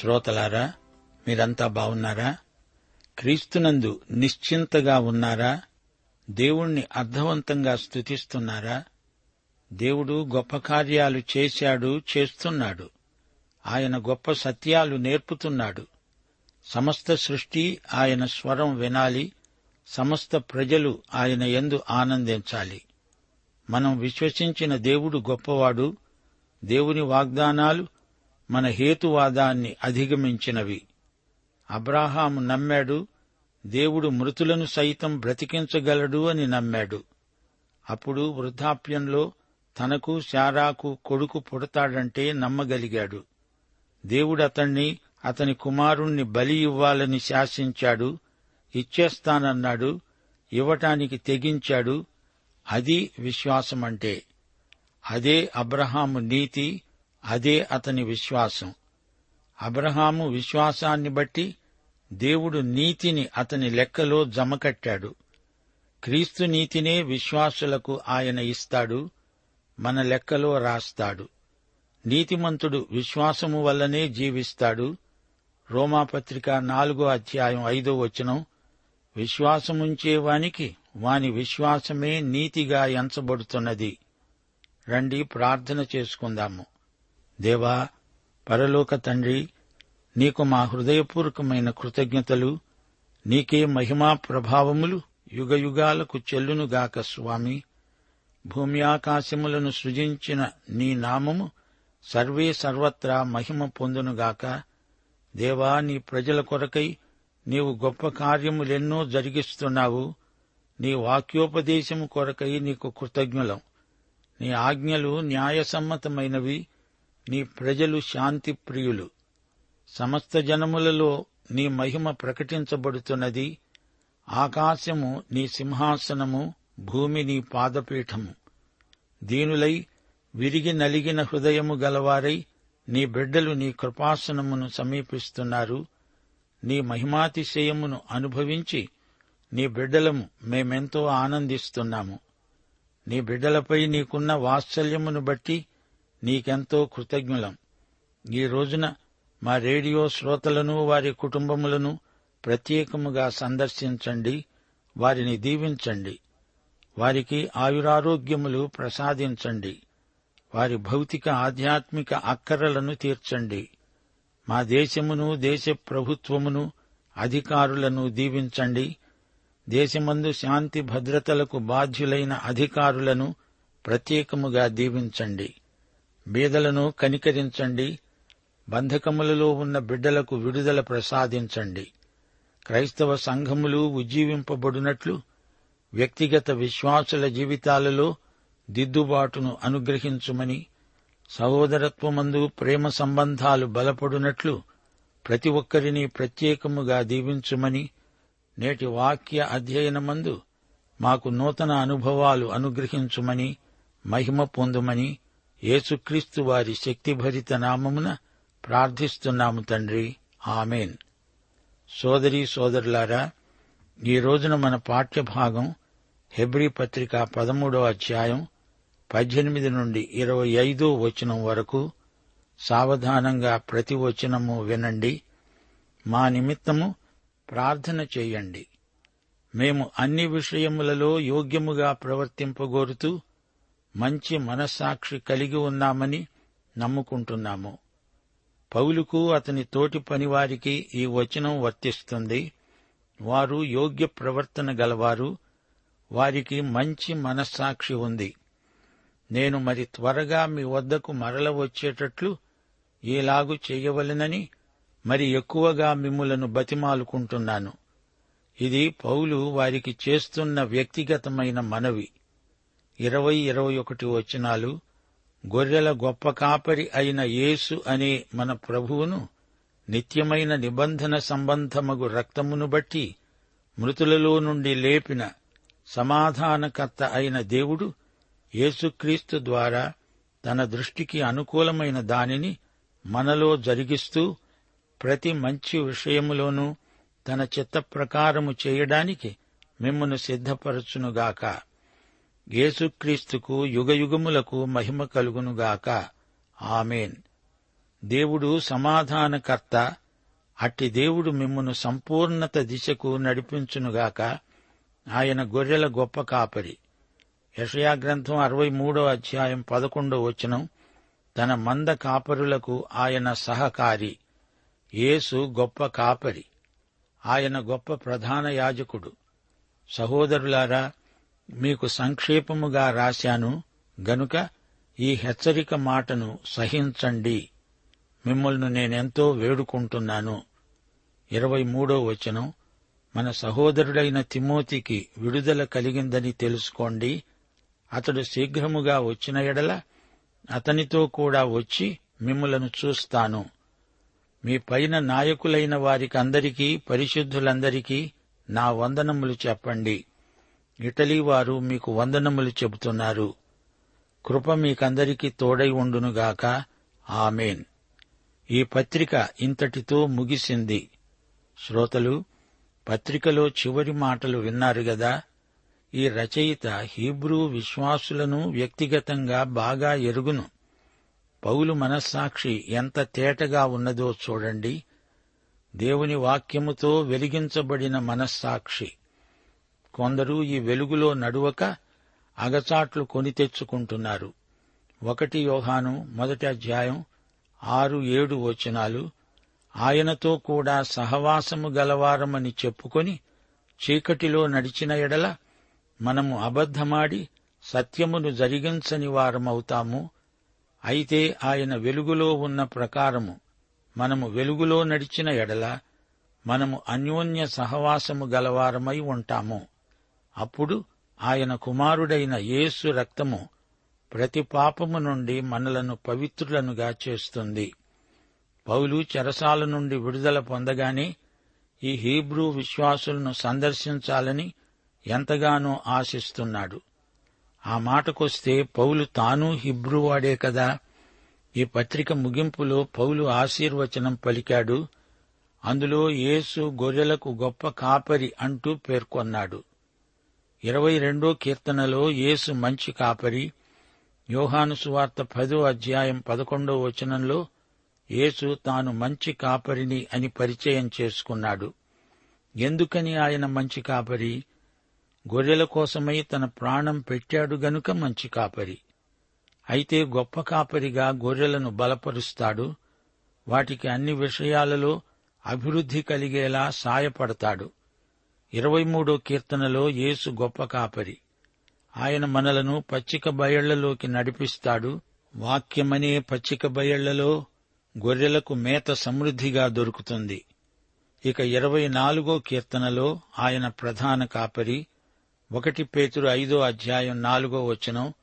శ్రోతలారా మీరంతా బావున్నారా? క్రీస్తునందు నిశ్చింతగా ఉన్నారా? దేవుణ్ణి అర్థవంతంగా స్తుతిస్తున్నారా? దేవుడు గొప్ప కార్యాలు చేశాడు చేస్తున్నాడు. ఆయన గొప్ప సత్యాలు నేర్పుతున్నాడు. సమస్త సృష్టి ఆయన స్వరం వినాలి సమస్త ప్రజలు ఆయన ఎందు ఆనందించాలి. మనం విశ్వసించిన దేవుడు గొప్పవాడు దేవుని వాగ్దానాలు మన హేతువాదాన్ని అధిగమించినవి. అబ్రాహాము నమ్మాడు దేవుడు మృతులను సైతం బ్రతికించగలడు అని నమ్మాడు. అప్పుడు వృద్ధాప్యంలో తనకు శారాకు కొడుకు పుడతాడంటే నమ్మగలిగాడు. దేవుడు అతణ్ణి అతని కుమారుణ్ణి బలి ఇవ్వాలని శాసించాడు ఇచ్చేస్తానన్నాడు ఇవ్వటానికి తెగించాడు అది విశ్వాసమంటే. అదే అబ్రహాము నీతి అదే అతని విశ్వాసం. అబ్రహాము విశ్వాసాన్ని బట్టి దేవుడు నీతిని అతని లెక్కలో జమకట్టాడు. క్రీస్తు నీతినే విశ్వాసులకు ఆయన ఇస్తాడు మన లెక్కలో రాస్తాడు. నీతిమంతుడు విశ్వాసము వల్లనే జీవిస్తాడు. రోమాపత్రిక నాలుగో అధ్యాయం ఐదో వచనం విశ్వాసముంచేవానికి వాని విశ్వాసమే నీతిగా ఎంచబడుతున్నది. రండి ప్రార్థన చేసుకుందాము. దేవా పరలోక తండ్రి నీకు మా హృదయపూర్వకమైన కృతజ్ఞతలు నీకే మహిమా ప్రభావములు యుగయుగాలకు చెల్లునుగాక స్వామి. భూమి ఆకాశములను సృజించిన నీ నామము సర్వే సర్వత్రా మహిమ పొందునుగాక దేవా నీ ప్రజల కొరకై నీవు గొప్ప కార్యములెన్నో జరిగిస్తున్నావు. నీ వాక్యోపదేశము కొరకై నీకు కృతజ్ఞులం. నీ ఆజ్ఞలు న్యాయసమ్మతమైనవి. నీ ప్రజలు శాంతి ప్రియులు సమస్త జనములలో నీ మహిమ ప్రకటించబడుతున్నది. ఆకాశము నీ సింహాసనము భూమి నీ పాదపీఠము. దీనులై విరిగి నలిగిన హృదయము గలవారై నీ బిడ్డలు నీ కృపాసనమును సమీపిస్తున్నారు. నీ మహిమాతిశయమును అనుభవించి నీ బిడ్డలము మేమెంతో ఆనందిస్తున్నాము. నీ బిడ్డలపై నీకున్న వాత్సల్యమును బట్టి నీకెంతో కృతజ్ఞులం. ఈ రోజున మా రేడియో శ్రోతలను వారి కుటుంబములను ప్రత్యేకముగా సందర్శించండి వారిని దీవించండి వారికి ఆయురారోగ్యములు ప్రసాదించండి వారి భౌతిక ఆధ్యాత్మిక అక్కరలను తీర్చండి మా దేశమును దేశ ప్రభుత్వమును అధికారులను దీవించండి దేశమందు శాంతి భద్రతలకు బాధ్యులైన అధికారులను ప్రత్యేకముగా దీవించండి. బీదలను కనికరించండి. బంధకములలో ఉన్న బిడ్డలకు విడుదల ప్రసాదించండి. క్రైస్తవ సంఘములు ఉజ్జీవింపబడినట్లు వ్యక్తిగత విశ్వాసుల జీవితాలలో దిద్దుబాటును అనుగ్రహించుమని సహోదరత్వమందు ప్రేమ సంబంధాలు బలపడునట్లు ప్రతి ఒక్కరిని ప్రత్యేకముగా దీవించుమని నేటి వాక్య అధ్యయనమందు మాకు నూతన అనుభవాలు అనుగ్రహించుమని మహిమ పొందుమని యేసుక్రీస్తు వారి శక్తిభరిత నామమున ప్రార్థిస్తున్నాము తండ్రి. ఆమెన్. సోదరి సోదరులారా ఈ రోజున మన పాఠ్యభాగం హెబ్రీ పత్రిక పదమూడో అధ్యాయం పద్దెనిమిది నుండి ఇరవై ఐదో వచనం వరకు సావధానంగా ప్రతి వచనము వినండి. మా నిమిత్తము ప్రార్థన చేయండి. మేము అన్ని విషయములలో యోగ్యముగా ప్రవర్తింపగోరుతూ మంచి మనస్సాక్షి కలిగి ఉన్నామని నమ్ముకుంటున్నాము. పౌలుకు అతని తోటి పనివారికి ఈ వచనం వర్తిస్తుంది. వారు యోగ్య ప్రవర్తన గలవారు. వారికి మంచి మనస్సాక్షి ఉంది. నేను మరి త్వరగా మీ వద్దకు మరల వచ్చేటట్లు ఏలాగు చేయవలెనని మరి ఎక్కువగా మిమ్ములను బతిమాలుకుంటున్నాను. ఇది పౌలు వారికి చేస్తున్న వ్యక్తిగతమైన మనవి. ఇరవై ఇరవై ఒకటి వచనాలు గొర్రెల గొప్ప కాపరి అయిన యేసు అనే మన ప్రభువును నిత్యమైన నిబంధన సంబంధమగు రక్తమును బట్టి మృతులలో నుండి లేపిన సమాధానకర్త అయిన దేవుడు యేసుక్రీస్తు ద్వారా తన దృష్టికి అనుకూలమైన దానిని మనలో జరిగిస్తూ ప్రతి మంచి విషయములోనూ తన చిత్త ప్రకారము చేయడానికి మిమ్మను సిద్ధపరచునుగాక. యేసుక్రీస్తుకు యుగయుగములకు మహిమ కలుగునుగాక. ఆమెన్. దేవుడు సమాధానకర్త. అట్టి దేవుడు మిమ్మను సంపూర్ణత దిశకు నడిపించునుగాక. ఆయన గొర్రెల గొప్ప కాపరి. యషయా గ్రంథం అరవై మూడో అధ్యాయం పదకొండో వచనం. తన మంద కాపరులకు ఆయన సహకారి. యేసు గొప్ప కాపరి. ఆయన గొప్ప ప్రధాన యాజకుడు. సహోదరులారా మీకు సంక్షేపముగా రాశాను గనుక ఈ హెచ్చరిక మాటను సహించండి. మిమ్మల్ని నేనెంతో వేడుకుంటున్నాను. ఇరవై మూడో వచనం మన సహోదరుడైన తిమోతికి విడుదల కలిగిందని తెలుసుకోండి. అతడు శీఘ్రముగా వచ్చిన ఎడల అతనితో కూడా వచ్చి మిమ్మలను చూస్తాను. మీ పైన నాయకులైన వారికందరికీ పరిశుద్ధులందరికీ నా వందనములు చెప్పండి. ఇటలీ వారు మీకు వందనములు చెబుతున్నారు. కృప మీకందరికీ తోడై ఉండునుగాక ఆమెన్. ఈ పత్రిక ఇంతటితో ముగిసింది. శ్రోతలు పత్రికలో చివరి మాటలు విన్నారు గదా. ఈ రచయిత హీబ్రూ విశ్వాసులను వ్యక్తిగతంగా బాగా ఎరుగును. పౌలు మనస్సాక్షి ఎంత తేటగా ఉన్నదో చూడండి. దేవుని వాక్యముతో వెలిగించబడిన మనస్సాక్షి. కొందరు ఈ వెలుగులో నడువక అగచాట్లు కొని తెచ్చుకుంటున్నారు. ఒకటి యోహాను మొదటి అధ్యాయం ఆరు ఏడు వచనాలు ఆయనతో కూడా సహవాసము గలవారమని చెప్పుకొని చీకటిలో నడిచిన ఎడల మనము అబద్ధమాడి సత్యమును జరిగించని వారమవుతాము. అయితే ఆయన వెలుగులో ఉన్న ప్రకారము మనము వెలుగులో నడిచిన ఎడల మనము అన్యోన్య సహవాసము గలవారమై ఉంటాము. అప్పుడు ఆయన కుమారుడైన యేసు రక్తము ప్రతి పాపము నుండి మనలను పవిత్రులనుగా చేస్తుంది. పౌలు చెరసాల నుండి విడుదల పొందగానే ఈ హీబ్రూ విశ్వాసులను సందర్శించాలని ఎంతగానో ఆశిస్తున్నాడు. ఆ మాటకొస్తే పౌలు తాను హిబ్రూ వాడే కదా. ఈ పత్రిక ముగింపులో పౌలు ఆశీర్వచనం పలికాడు. అందులో యేసు గొర్రెలకు గొప్ప కాపరి అంటూ పేర్కొన్నాడు. ఇరవై రెండో కీర్తనలో యేసు మంచి కాపరి. యోహాను సువార్త పదో అధ్యాయం పదకొండో వచనంలో యేసు తాను మంచి కాపరిని అని పరిచయం చేసుకున్నాడు. ఎందుకని ఆయన మంచి కాపరి? గొర్రెల కోసమై తన ప్రాణం పెట్టాడు గనుక మంచి కాపరి. అయితే గొప్ప కాపరిగా గొర్రెలను బలపరుస్తాడు. వాటికి అన్ని విషయాలలో అభివృద్ధి కలిగేలా సాయపడతాడు. ఇరవై మూడో కీర్తనలో యేసు గొప్ప కాపరి. ఆయన మనలను పచ్చిక బయళ్ళలోకి నడిపిస్తాడు. వాక్యమనే పచ్చిక బయళ్ళలో గొర్రెలకు మేత సమృద్ధిగా దొరుకుతుంది. ఇక ఇరవై నాలుగో కీర్తనలో ఆయన ప్రధాన కాపరి. ఒకటి పేతురు ఐదో అధ్యాయం నాలుగో వచనం.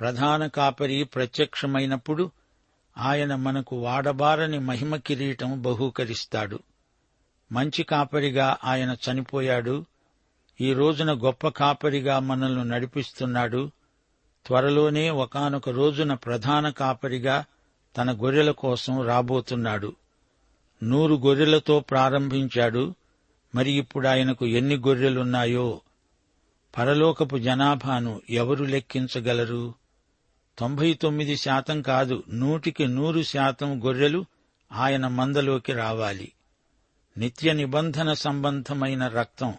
ప్రధాన కాపరి ప్రత్యక్షమైనప్పుడు ఆయన మనకు వాడబారని మహిమ కిరీటం బహూకరిస్తాడు. మంచి కాపరిగా ఆయన చనిపోయాడు. ఈ రోజున గొప్ప కాపరిగా మనల్ని నడిపిస్తున్నాడు. త్వరలోనే ఒకనొక రోజున ప్రధాన కాపరిగా తన గొర్రెల కోసం రాబోతున్నాడు. నూరు గొర్రెలతో ప్రారంభించాడు. మరి ఇప్పుడు ఆయనకు ఎన్ని గొర్రెలున్నాయో? పరలోకపు జనాభాను ఎవరు లెక్కించగలరు? తొంభై తొమ్మిది శాతం కాదు నూటికి నూరు శాతం గొర్రెలు ఆయన మందలోకి రావాలి. నిత్య నిబంధన సంబంధమైన రక్తం.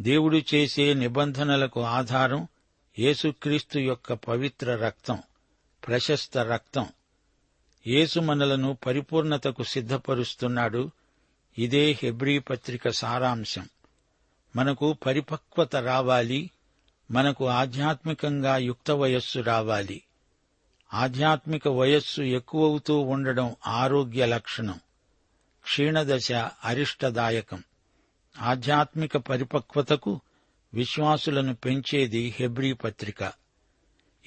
దేవుడు చేసే నిబంధనలకు ఆధారం యేసుక్రీస్తు యొక్క పవిత్ర రక్తం ప్రశస్త రక్తం. యేసు మనలను పరిపూర్ణతకు సిద్ధపరుస్తున్నాడు. ఇదే హెబ్రీ పత్రిక సారాంశం. మనకు పరిపక్వత రావాలి. మనకు ఆధ్యాత్మికంగా యుక్త వయస్సు రావాలి. ఆధ్యాత్మిక వయస్సు ఎక్కువవుతూ ఉండడం ఆరోగ్య లక్షణం. క్షీణదశ అరిష్టదాయకం. ఆధ్యాత్మిక పరిపక్వతకు విశ్వాసులను పెంచేది హెబ్రీ పత్రిక.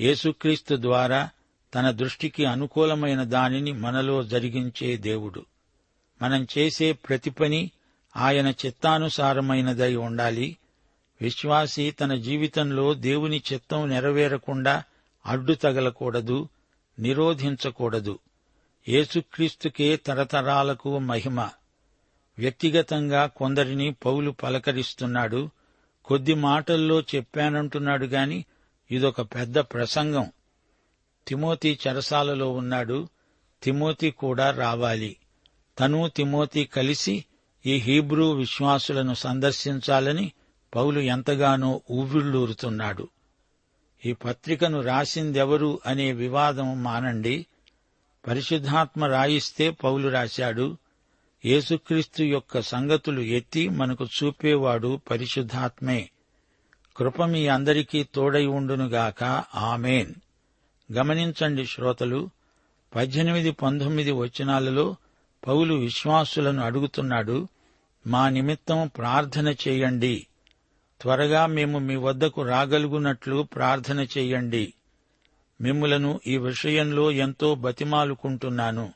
యేసుక్రీస్తు ద్వారా తన దృష్టికి అనుకూలమైన దానిని మనలో జరిగించే దేవుడు. మనం చేసే ప్రతి పని ఆయన చిత్తానుసారమైనదై ఉండాలి. విశ్వాసి తన జీవితంలో దేవుని చిత్తం నెరవేరకుండా అడ్డు తగలకూడదు నిరోధించకూడదు. యేసుక్రీస్తుకే తరతరాలకు మహిమ. వ్యక్తిగతంగా కొందరిని పౌలు పలకరిస్తున్నాడు. కొద్ది మాటల్లో చెప్పానంటున్నాడు గాని ఇదొక పెద్ద ప్రసంగం. తిమోతి చెరసాలలో ఉన్నాడు. తిమోతి కూడా రావాలి. తను తిమోతి కలిసి ఈ హీబ్రూ విశ్వాసులను సందర్శించాలని పౌలు ఎంతగానో ఊవ్విళ్ళూరుతున్నాడు ఈ పత్రికను రాసిందెవరు అనే వివాదం మానండి. పరిశుద్ధాత్మ రాయిస్తే పౌలు రాశాడు యేసుక్రీస్తు యొక్క సంగతులు ఎత్తి మనకు చూపేవాడు పరిశుద్ధాత్మే. కృప మీ అందరికీ తోడై ఉండునుగాక. ఆమెన్. గమనించండి శ్రోతలు పద్దెనిమిది పంతొమ్మిది వచనాలలో పౌలు విశ్వాసులను అడుగుతున్నాడు మా నిమిత్తం ప్రార్థన చేయండి. త్వరగా మేము మీ వద్దకు రాగలుగునట్లు ప్రార్థన చెయ్యండి మిమ్ములను ఈ విషయంలో ఎంతో బతిమాలుకుంటున్నాను.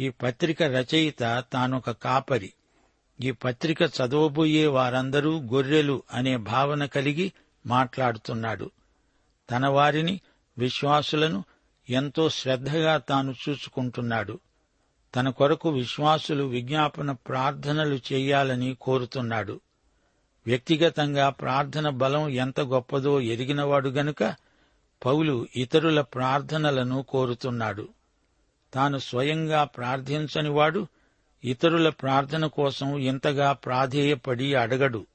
ఈ పత్రిక రచయిత తానొక కాపరి. ఈ పత్రిక చదవబోయే వారందరూ గొర్రెలు అనే భావన కలిగి మాట్లాడుతున్నాడు. తన వారిని విశ్వాసులను ఎంతో శ్రద్ధగా తాను చూసుకుంటున్నాడు. తన కొరకు విశ్వాసులు విజ్ఞాపన ప్రార్థనలు చేయాలని కోరుతున్నాడు. వ్యక్తిగతంగా ప్రార్థన బలం ఎంత గొప్పదో ఎరిగినవాడు గనుక పౌలు ఇతరుల ప్రార్థనలను కోరుతున్నాడు. తాను స్వయంగా ప్రార్థించనివాడు ఇతరుల ప్రార్థన కోసం ఇంతగా ప్రాధేయపడి అడగడు.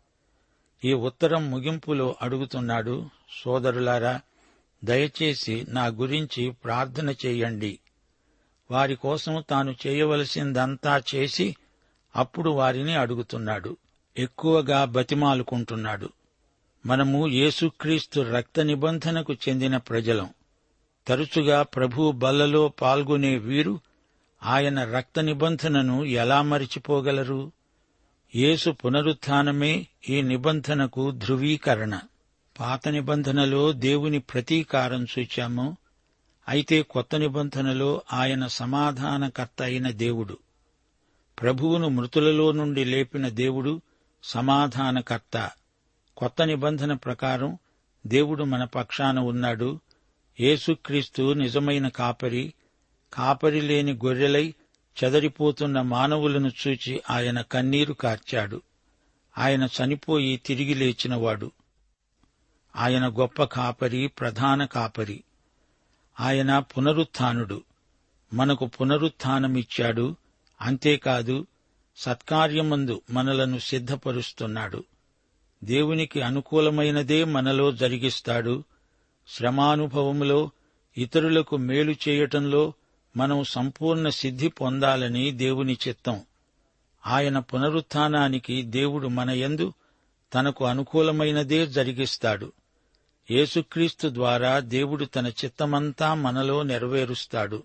ఈ ఉత్తరం ముగింపులో అడుగుతున్నాడు సోదరులారా దయచేసి నా గురించి ప్రార్థన చేయండి. వారి కోసం తాను చేయవలసిందంతా చేసి అప్పుడు వారిని అడుగుతున్నాడు. ఎక్కువగా బతిమాలుకుంటున్నాడు. మనము యేసుక్రీస్తు రక్త నిబంధనకు చెందిన ప్రజలం. తరచుగా ప్రభు బల్లలో పాల్గొనే వీరు ఆయన రక్త నిబంధనను ఎలా మరిచిపోగలరు? యేసు పునరుత్నమే ఈ నిబంధనకు ధృవీకరణ. పాత నిబంధనలో దేవుని ప్రతీకారం చూచాము. అయితే కొత్త నిబంధనలో ఆయన సమాధానకర్త అయిన దేవుడు. ప్రభువును మృతులలో నుండి లేపిన దేవుడు సమాధానకర్త. కొత్త నిబంధన ప్రకారం దేవుడు మన పక్షాన ఉన్నాడు. యేసుక్రీస్తు నిజమైన కాపరి. కాపరి లేని గొర్రెలై చెదరిపోతున్న మానవులను చూచి ఆయన కన్నీరు కార్చాడు. ఆయన చనిపోయి తిరిగి లేచినవాడు. ఆయన గొప్ప కాపరి ప్రధాన కాపరి. ఆయన పునరుత్థానుడు. మనకు పునరుత్నమిచ్చాడు అంతేకాదు సత్కార్యమందు మనలను సిద్ధపరుస్తున్నాడు. దేవునికి అనుకూలమైనదే మనలో జరిగిస్తాడు. శ్రమానుభవములో ఇతరులకు మేలు చేయటంలో మనం సంపూర్ణ సిద్ధి పొందాలని దేవుని చిత్తం. ఆయన పునరుత్థానానికి దేవుడు మన యందు తనకు అనుకూలమైనదే జరిగిస్తాడు. యేసుక్రీస్తు ద్వారా దేవుడు తన చిత్తమంతా మనలో నెరవేరుస్తాడు.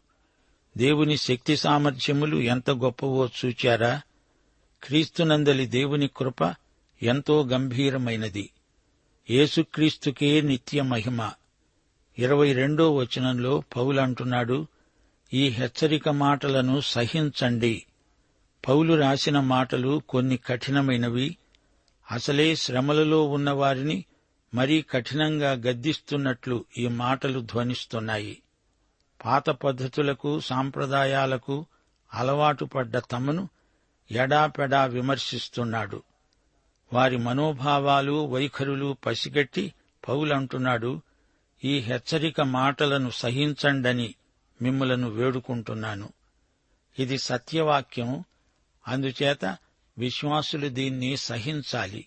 దేవుని శక్తి సామర్థ్యములు ఎంత గొప్పవో చూచారా? క్రీస్తునందలి దేవుని కృప ఎంతో గంభీరమైనది. యేసుక్రీస్తుకే నిత్య మహిమ. ఇరవై రెండో వచనంలో పౌలంటున్నాడు ఈ హెచ్చరిక మాటలను సహించండి. పౌలు రాసిన మాటలు కొన్ని కఠినమైనవి. అసలే శ్రమలలో ఉన్నవారిని మరీ కఠినంగా గద్దిస్తున్నట్లు ఈ మాటలు ధ్వనిస్తున్నాయి. పాత పద్ధతులకు సాంప్రదాయాలకు అలవాటు పడ్డ తమను ఎడాపెడా విమర్శిస్తున్నాడు. వారి మనోభావాలు వైఖరులు పసిగట్టి పౌలంటున్నాడు ఈ హెచ్చరిక మాటలను సహించండని మిమ్మలను వేడుకుంటున్నాను. ఇది సత్యవాక్యం అందుచేత విశ్వాసులు దీన్ని సహించాలి.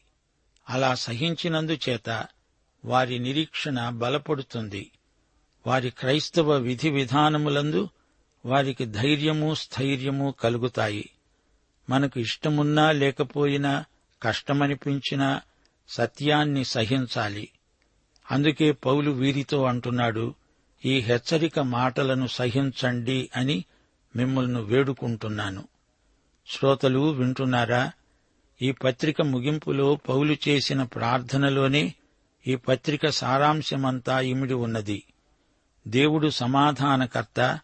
అలా సహించినందుచేత వారి నిరీక్షణ బలపడుతుంది. వారి క్రైస్తవ విధి విధానములందు వారికి ధైర్యము స్థైర్యము కలుగుతాయి. మనకు ఇష్టమున్నా లేకపోయినా కష్టమనిపించినా సత్యాన్ని సహించాలి. అందుకే పౌలు వీరితో అంటున్నాడు ఈ హెచ్చరిక మాటలను సహించండి అని మిమ్మల్ని వేడుకుంటున్నాను. శ్రోతలు వింటున్నారా? ఈ పత్రిక ముగింపులో పౌలు చేసిన ప్రార్థనలోనే ఈ పత్రిక సారాంశమంతా ఇమిడి ఉన్నది. దేవుడు సమాధానకర్త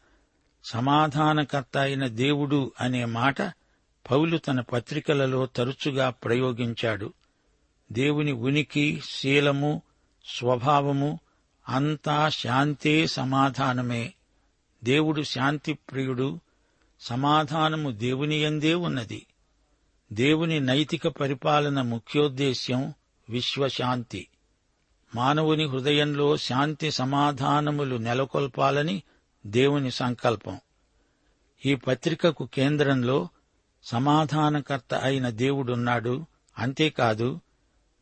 సమాధానకర్త అయిన దేవుడు అనే మాట పౌలు తన పత్రికలలో తరచుగా ప్రయోగించాడు. దేవుని ఉనికి శీలము స్వభావము అంతా శాంతే సమాధానమే. దేవుడు శాంతి ప్రియుడు సమాధానము దేవునియందే ఉన్నది. దేవుని నైతిక పరిపాలన ముఖ్యోద్దేశ్యం విశ్వశాంతి. మానవుని హృదయంలో శాంతి సమాధానములు నెలకొల్పాలని దేవుని సంకల్పం. ఈ పత్రికకు కేంద్రంలో సమాధానకర్త అయిన దేవుడున్నాడు. అంతేకాదు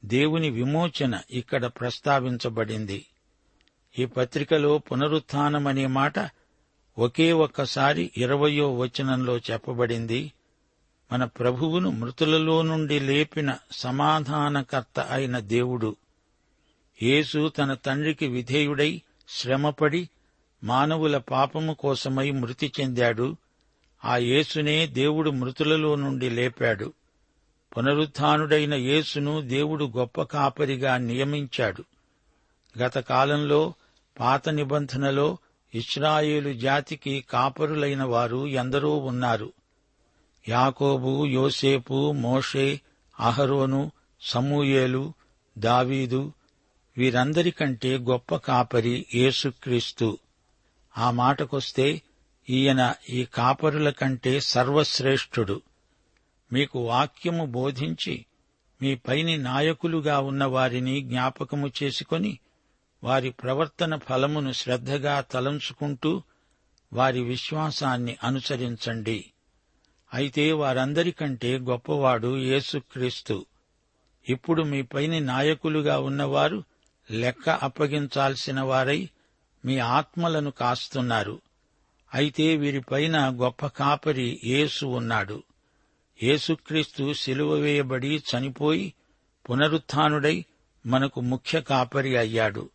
దేవుని విమోచన ఇక్కడ ప్రస్తావించబడింది. ఈ పత్రికలో పునరుత్నమనే మాట ఒకే ఒక్కసారి ఇరవయో వచనంలో చెప్పబడింది. మన ప్రభువును మృతులలో నుండి లేపిన సమాధానకర్త అయిన దేవుడు. యేసు తన తండ్రికి విధేయుడై శ్రమపడి మానవుల పాపము కోసమై మృతి చెందాడు. ఆ యేసునే దేవుడు మృతులలో నుండి లేపాడు. పునరుత్డైన యేసును దేవుడు గొప్ప కాపరిగా నియమించాడు. గత కాలంలో పాత నిబంధనలో ఇస్రాయేలు జాతికి కాపరులైన వారు ఎందరో ఉన్నారు. యాకోబు యోసేపు మోషే అహరోను సమూయేలు దావీదు వీరందరికంటే గొప్ప కాపరి యేసుక్రీస్తు. ఆ మాటకొస్తే ఈయన ఈ కాపరుల కంటే సర్వశ్రేష్ఠుడు. మీకు వాక్యము బోధించి మీ పైని నాయకులుగా ఉన్న వారిని జ్ఞాపకము చేసుకొని వారి ప్రవర్తన ఫలమును శ్రద్ధగా తలంచుకుంటూ వారి విశ్వాసాన్ని అనుసరించండి. అయితే వారందరికంటే గొప్పవాడు యేసుక్రీస్తు. ఇప్పుడు మీ పైని నాయకులుగా ఉన్నవారు లెక్క అప్పగించాల్సిన వారై మీ ఆత్మలను కాస్తున్నారు. అయితే వీరిపైన గొప్ప కాపరి యేసు ఉన్నాడు. యేసుక్రీస్తు సిలువ వేయబడి చనిపోయి పునరుత్డై మనకు ముఖ్య కాపరి అయ్యాడు.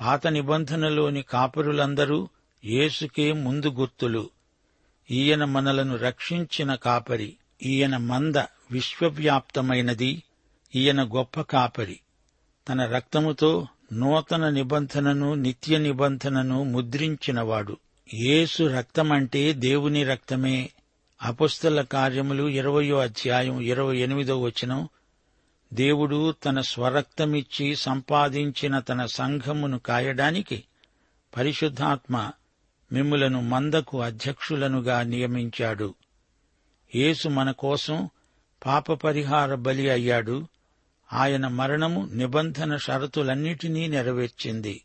పాత నిబంధనలోని కాపరులందరూ యేసుకే ముందు గుర్తులు. ఈయన మనలను రక్షించిన కాపరి ఈయన మంద విశ్వవ్యాప్తమైనది ఈయన గొప్ప కాపరి. తన రక్తముతో నూతన నిబంధనను నిత్య నిబంధనను ముద్రించినవాడు. యేసు రక్తమంటే దేవుని రక్తమే. అపుస్తల కార్యములు ఇరవయో అధ్యాయం ఇరవై ఎనిమిదో వచనం. దేవుడు తన స్వరక్తమిచ్చి సంపాదించిన తన సంఘమును కాయడానికి పరిశుద్ధాత్మ మిమ్ములను మందకు అధ్యక్షులనుగా నియమించాడు. యేసు మన కోసం పాపపరిహార బలి అయ్యాడు. ఆయన మరణము నిబంధన షరతులన్నిటినీ నెరవేర్చింది.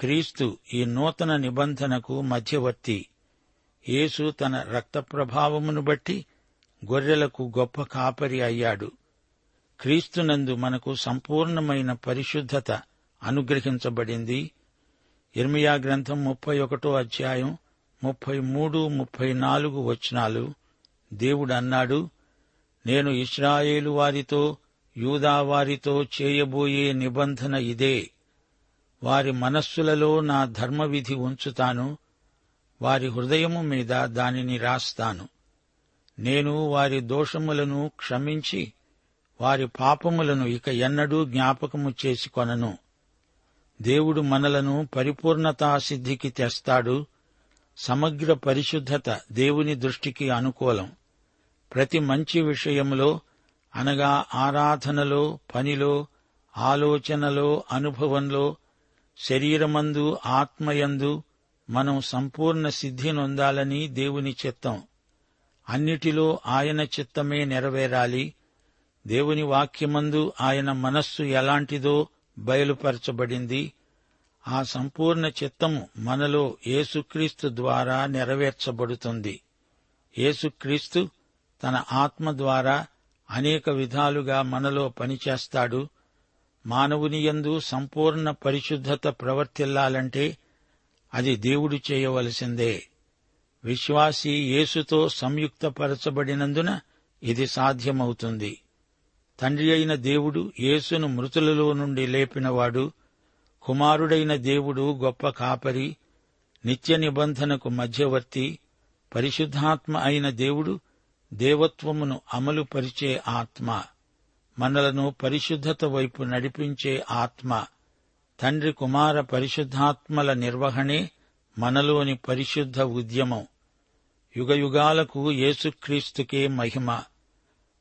క్రీస్తు ఈ నూతన నిబంధనకు మధ్యవర్తి. యేసు తన రక్త ప్రభావమును బట్టి గొర్రెలకు గొప్ప కాపరి అయ్యాడు. క్రీస్తునందు మనకు సంపూర్ణమైన పరిశుద్ధత అనుగ్రహించబడింది. ఇర్మియా గ్రంథం ముప్పై ఒకటో అధ్యాయం ముప్పై మూడు ముప్పై నాలుగు వచనాలు. దేవుడు అన్నాడు నేను ఇస్రాయేలు వారితో యూదా వారితో చేయబోయే నిబంధన ఇదే. వారి మనస్సులలో నా ధర్మవిధి ఉంచుతాను వారి హృదయము మీద దానిని రాస్తాను. నేను వారి దోషములను క్షమించి వారి పాపములను ఇక ఎన్నడూ జ్ఞాపకము చేసుకొనను. దేవుడు మనలను పరిపూర్ణతా సిద్ధికి తెస్తాడు సమగ్ర పరిశుద్ధత దేవుని దృష్టికి అనుకూలం. ప్రతి మంచి విషయములో అనగా ఆరాధనలో పనిలో ఆలోచనలో అనుభవంలో శరీరమందు ఆత్మయందు మనం సంపూర్ణ సిద్ధి నొందాలని దేవుని చిత్తం. అన్నిటిలో ఆయన చిత్తమే నెరవేరాలి. దేవుని వాక్యమందు ఆయన మనస్సు ఎలాంటిదో బయలుపరచబడింది. ఆ సంపూర్ణ చిత్తము మనలో యేసుక్రీస్తు ద్వారా నెరవేర్చబడుతుంది. యేసుక్రీస్తు తన ఆత్మ ద్వారా అనేక విధాలుగా మనలో పనిచేస్తాడు. మానవుని యందు సంపూర్ణ పరిశుద్ధత ప్రవర్తిల్లాలంటే అది దేవుడు చేయవలసిందే. విశ్వాసి యేసుతో సంయుక్తపరచబడినందున ఇది సాధ్యమవుతుంది. తండ్రి అయిన దేవుడు యేసును మృతులలో నుండి లేపినవాడు కుమారుడైన దేవుడు గొప్ప కాపరి నిత్య నిబంధనకు మధ్యవర్తి పరిశుద్ధాత్మ అయిన దేవుడు దేవత్వమును అమలుపరిచే ఆత్మ. మనలను పరిశుద్ధత వైపు నడిపించే ఆత్మ తండ్రి కుమార పరిశుద్ధాత్మల నిర్వహణే మనలోని పరిశుద్ధ ఉద్యమం. యుగయుగాలకు యేసుక్రీస్తుకే మహిమ.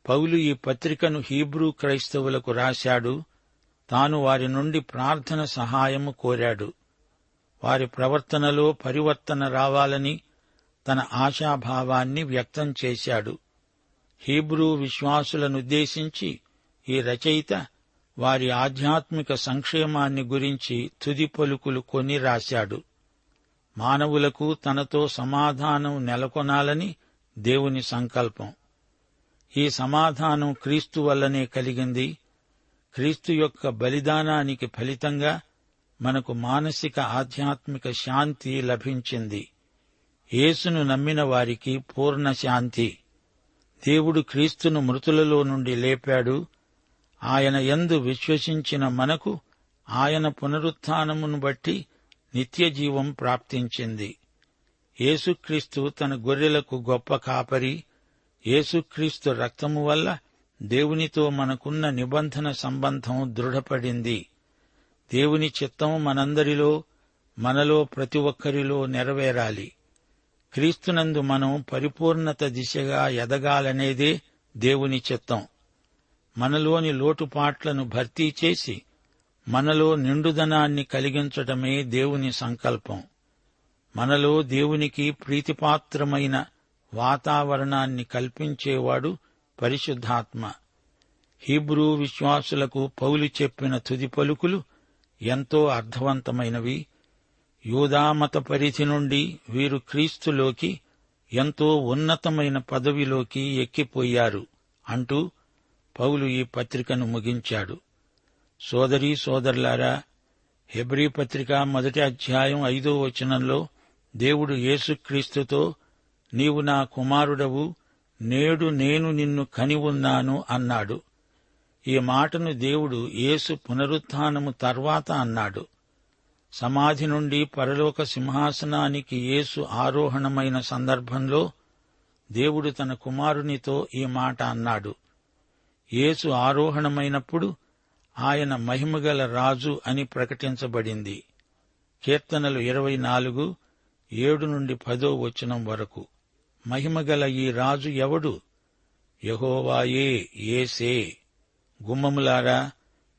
పౌలు ఈ పత్రికను హీబ్రూ క్రైస్తవులకు రాశాడు. తాను వారి నుండి ప్రార్థన సహాయము కోరాడు. వారి ప్రవర్తనలో పరివర్తన రావాలని తన ఆశాభావాన్ని వ్యక్తం చేశాడు. హీబ్రూ విశ్వాసులనుద్దేశించి ఈ రచయిత వారి ఆధ్యాత్మిక సంక్షేమాన్ని గురించి తుది పలుకులు కొని రాశాడు. మానవులకు తనతో సమాధానం నెలకొనాలని దేవుని సంకల్పం. ఈ సమాధానం క్రీస్తు వల్లనే కలిగింది. క్రీస్తు యొక్క బలిదానానికి ఫలితంగా మనకు మానసిక ఆధ్యాత్మిక శాంతి లభించింది. యేసును నమ్మిన వారికి పూర్ణ శాంతి. దేవుడు క్రీస్తును మృతులలో నుండి లేపాడు. ఆయన ఎందు విశ్వసించిన మనకు ఆయన పునరుత్నమును బట్టి నిత్యజీవం ప్రాప్తించింది. యేసుక్రీస్తు తన గొర్రెలకు గొప్ప కాపరి. యేసుక్రీస్తు రక్తము వల్ల దేవునితో మనకున్న నిబంధన సంబంధం దృఢపడింది. దేవుని చిత్తం మనందరిలో మనలో ప్రతి ఒక్కరిలో నెరవేరాలి. క్రీస్తునందు మనం పరిపూర్ణత దిశగా ఎదగాలనేదే దేవుని చిత్తం. మనలోని లోటుపాట్లను భర్తీ చేసి మనలో నిండుదనాన్ని కలిగించటమే దేవుని సంకల్పం. మనలో దేవునికి ప్రీతిపాత్రమైన వాతావరణాన్ని కల్పించేవాడు పరిశుద్ధాత్మ. హీబ్రూ విశ్వాసులకు పౌలు చెప్పిన తుది పలుకులు ఎంతో అర్థవంతమైనవి. యూదామత పరిధి నుండి వీరు క్రీస్తులోకి ఎంతో ఉన్నతమైన పదవిలోకి ఎక్కిపోయారు అంటూ పౌలు ఈ పత్రికను ముగించాడు. సోదరీ సోదరులారా హెబ్రీ పత్రిక మొదటి అధ్యాయం ఐదో వచనంలో దేవుడు యేసుక్రీస్తుతో నీవు నా కుమారుడవు నేడు నేను నిన్ను కని ఉన్నాను అన్నాడు. ఈ మాటను దేవుడు యేసు పునరుత్నము తర్వాత అన్నాడు. సమాధి నుండి పరలోక సింహాసనానికి యేసు ఆరోహణమైన సందర్భంలో దేవుడు తన కుమారునితో ఈ మాట అన్నాడు. యేసు ఆరోహణమైనప్పుడు ఆయన మహిమగల రాజు అని ప్రకటించబడింది. కీర్తనలు ఇరవై నాలుగు ఏడు నుండి పదో వచనం వరకు. మహిమగల ఈ రాజు ఎవడు? యహోవాయే ఏసే గుమ్మములారా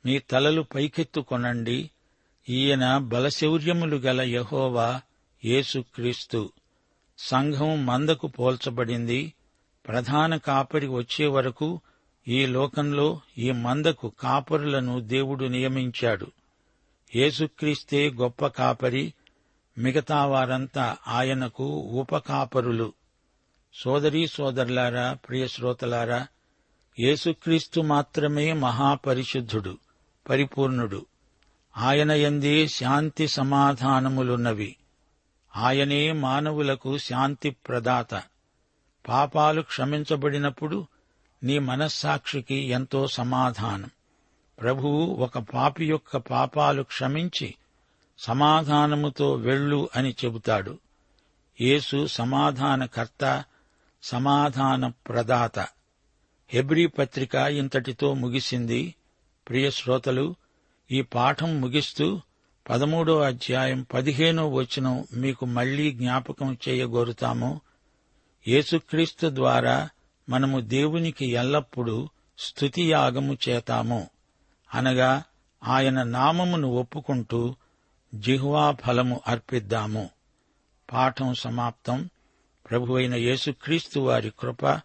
మీ తలలు పైకెత్తుకొనండి. ఈయన బలశౌర్యములు గల యహోవా యేసుక్రీస్తు సంఘం మందకు పోల్చబడింది. ప్రధాన కాపరి వచ్చే వరకు ఈ లోకంలో ఈ మందకు కాపరులను దేవుడు నియమించాడు. యేసుక్రీస్తే గొప్ప కాపరి మిగతా వారంతా ఆయనకు ఉపకాపరులు. సోదరీ సోదరులారా ప్రియశ్రోతలారా యేసుక్రీస్తు మాత్రమే మహాపరిశుద్ధుడు పరిపూర్ణుడు. ఆయన ఎందే శాంతి సమాధానములున్నవి. ఆయనే మానవులకు శాంతి ప్రదాత. పాపాలు క్షమించబడినప్పుడు నీ మనస్సాక్షికి ఎంతో సమాధానం. ప్రభువు ఒక పాపి యొక్క పాపాలు క్షమించి సమాధానముతో వెళ్ళు అని చెబుతాడు. యేసు సమాధానకర్త సమాధాన ప్రదాత హెబ్రీ పత్రిక ఇంతటితో ముగిసింది. ప్రియ శ్రోతలు ఈ పాఠం ముగిస్తూ పదమూడో అధ్యాయం పదిహేనో వచనం మీకు మళ్ళీ జ్ఞాపకం చేయగోరుతాము. యేసుక్రీస్తు ద్వారా మనము దేవునికి ఎల్లప్పుడూ స్తుతియాగము చేతాము. అనగా ఆయన నామమును ఒప్పుకుంటూ జిహ్వా ఫలము అర్పిద్దాము. పాఠం సమాప్తం. ప్రభువైన యేసుక్రీస్తు వారి కృప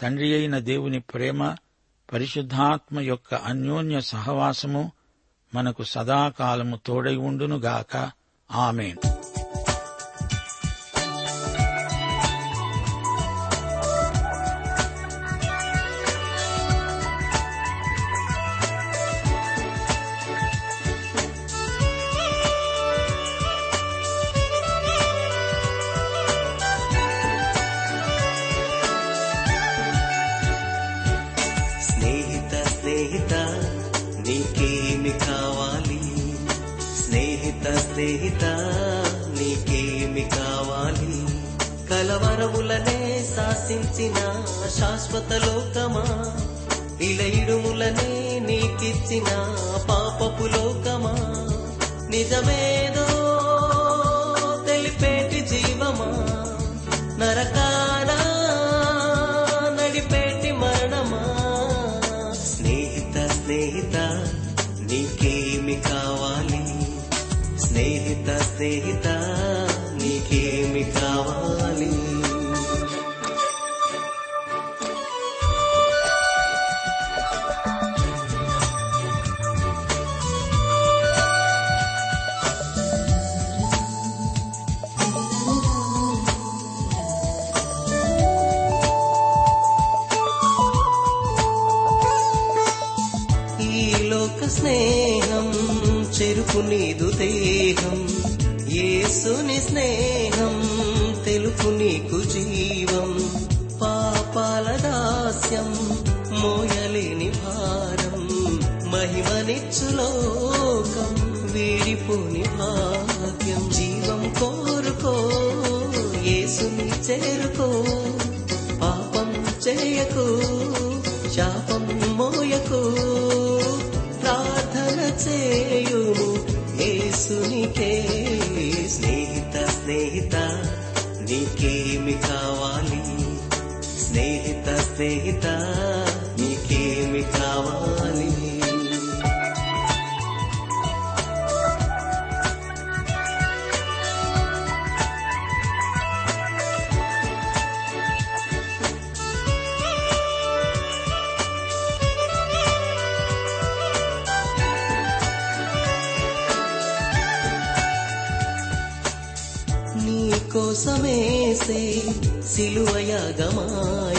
తండ్రి అయిన దేవుని ప్రేమ పరిశుద్ధాత్మ యొక్క అన్యోన్య సహవాసము మనకు సదాకాలము తోడై ఉండునుగాక. ఆమెను. స్నేహిత నీకేమి కావాలి? కలవరములనే శాసించిన శాశ్వత లోకమా? ఇలయిడుములనే నీకిచ్చిన పాపపు లోకమా? నిజమేదో స్నేహిత నీకేమి కావాలి? ఈ లోక స్నేహం చెరుపు నీదు దేహం తెలుపు నీకు జీవం స్నేహిత నీకేమి కావాలి? నీ కోసమేసే సిలువయాగమాయి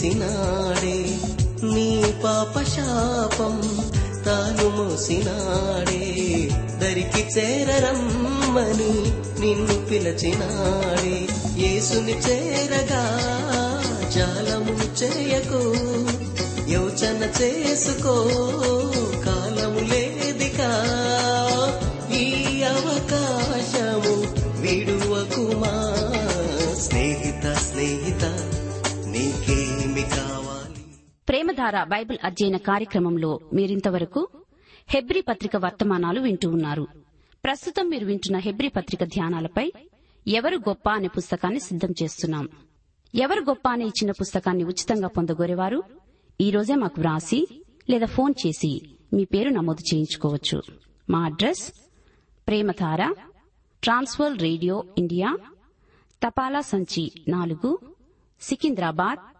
తెచ్చినాడే నీ పాప శాపం తాను మోసినాడే. దరికి చేరరమ్మని నిన్ను పిలచినాడే. యేసుని చేరగా జాలము చేయకు యోచన చేసుకో. ప్రేమధార బైబిల్ అధ్యయన కార్యక్రమంలో మీరింతవరకు హెబ్రి పత్రిక వర్తమానాలు వింటూ ఉన్నారు. ప్రస్తుతం మీరు వింటున్న హెబ్రి పత్రిక ధ్యానాలపై ఎవరు గొప్ప అనే పుస్తకాన్ని సిద్దం చేస్తున్నాం. ఎవరు గొప్ప అనే ఇచ్చిన పుస్తకాన్ని ఉచితంగా పొందగోరేవారు? ఈ రోజే మాకు వ్రాసి లేదా ఫోన్ చేసి మీ పేరు నమోదు చేయించుకోవచ్చు. మా address Premadhara trans world radio India తపాలా సంచి నాలుగు సికింద్రాబాద్